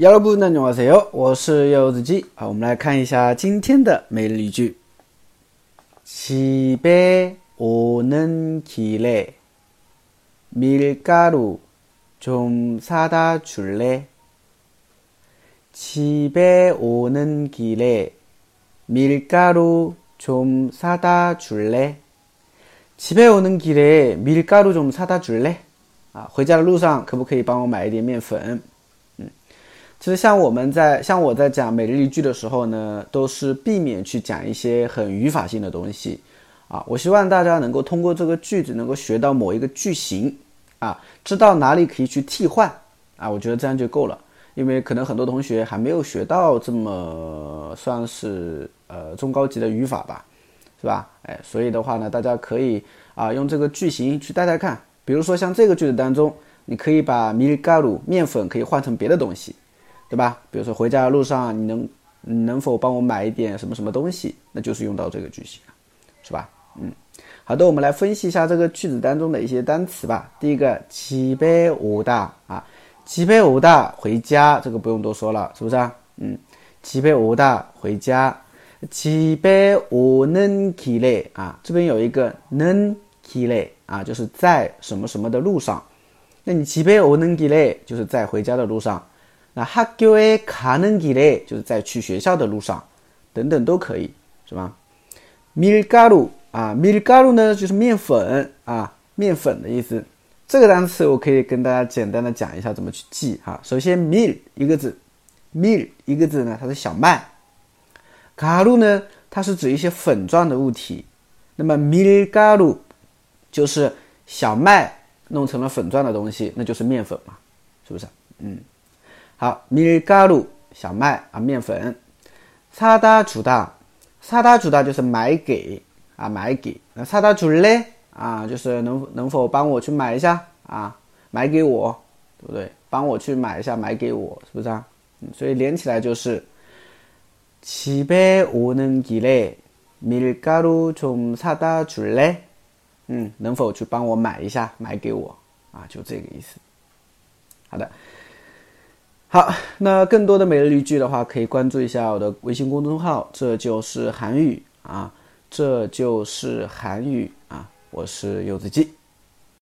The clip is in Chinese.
여러분 안녕하세요. 我是柚子鸡啊，我们来看一下今天的每日一句。 집에 오는 길에 밀가루 좀 사다 줄래? 집에 오는 길에 밀가루 좀 사다 줄래? 집에 오는 길에 밀가루 좀 사다 줄래? 啊，回家的路上可不可以帮我买一点面粉？ 其实像我们在像我在讲每日一句的时候呢，都是避免去讲一些很语法性的东西啊。我希望大家能够通过这个句子能够学到某一个句型啊，知道哪里可以去替换啊。我觉得这样就够了，因为可能很多同学还没有学到这么算是呃中高级的语法吧，是吧？哎，所以的话呢，大家可以啊用这个句型去带带看。比如说像这个句子当中，你可以把米嘎鲁面粉可以换成别的东西。对吧？比如说回家的路上，你能你能否帮我买一点什么什么东西？那就是用到这个句型是吧？嗯，好的，我们来分析一下这个句子当中的一些单词吧。第一个，七百五大啊，七百五大回家，这个不用多说了，是不是啊？嗯，七百五大回家，七百五能起来啊，这边有一个能起来啊，就是在什么什么的路上。那你七百五能起来，就是在回家的路上。那학교에가는길에就是在去学校的路上，等等都可以，是吧？밀가루啊，밀가루呢就是面粉啊，面粉的意思。这个单词我可以跟大家简单的讲一下怎么去记哈。首先밀一个字，밀一个字呢，它是小麦。가루呢，它是指一些粉状的物体。那么밀가루就是小麦弄成了粉状的东西，那就是面粉嘛，是不是？嗯。 好，밀가루小麦啊，面粉。사다주다사다주다就是买给啊，买给。那사다줄 래？ 啊，就是能能否帮我去买一下啊，买给我，对不对？帮我去买一下，买给我，是不是啊？嗯，所以连起来就是집에오는길에밀가루좀사다줄 래？ 嗯，能否去帮我买一下，买给我啊？就这个意思。好的。 好，那更多的每日一句的话，可以关注一下我的微信公众号，这就是韩语啊，这就是韩语啊，我是柚子鸡。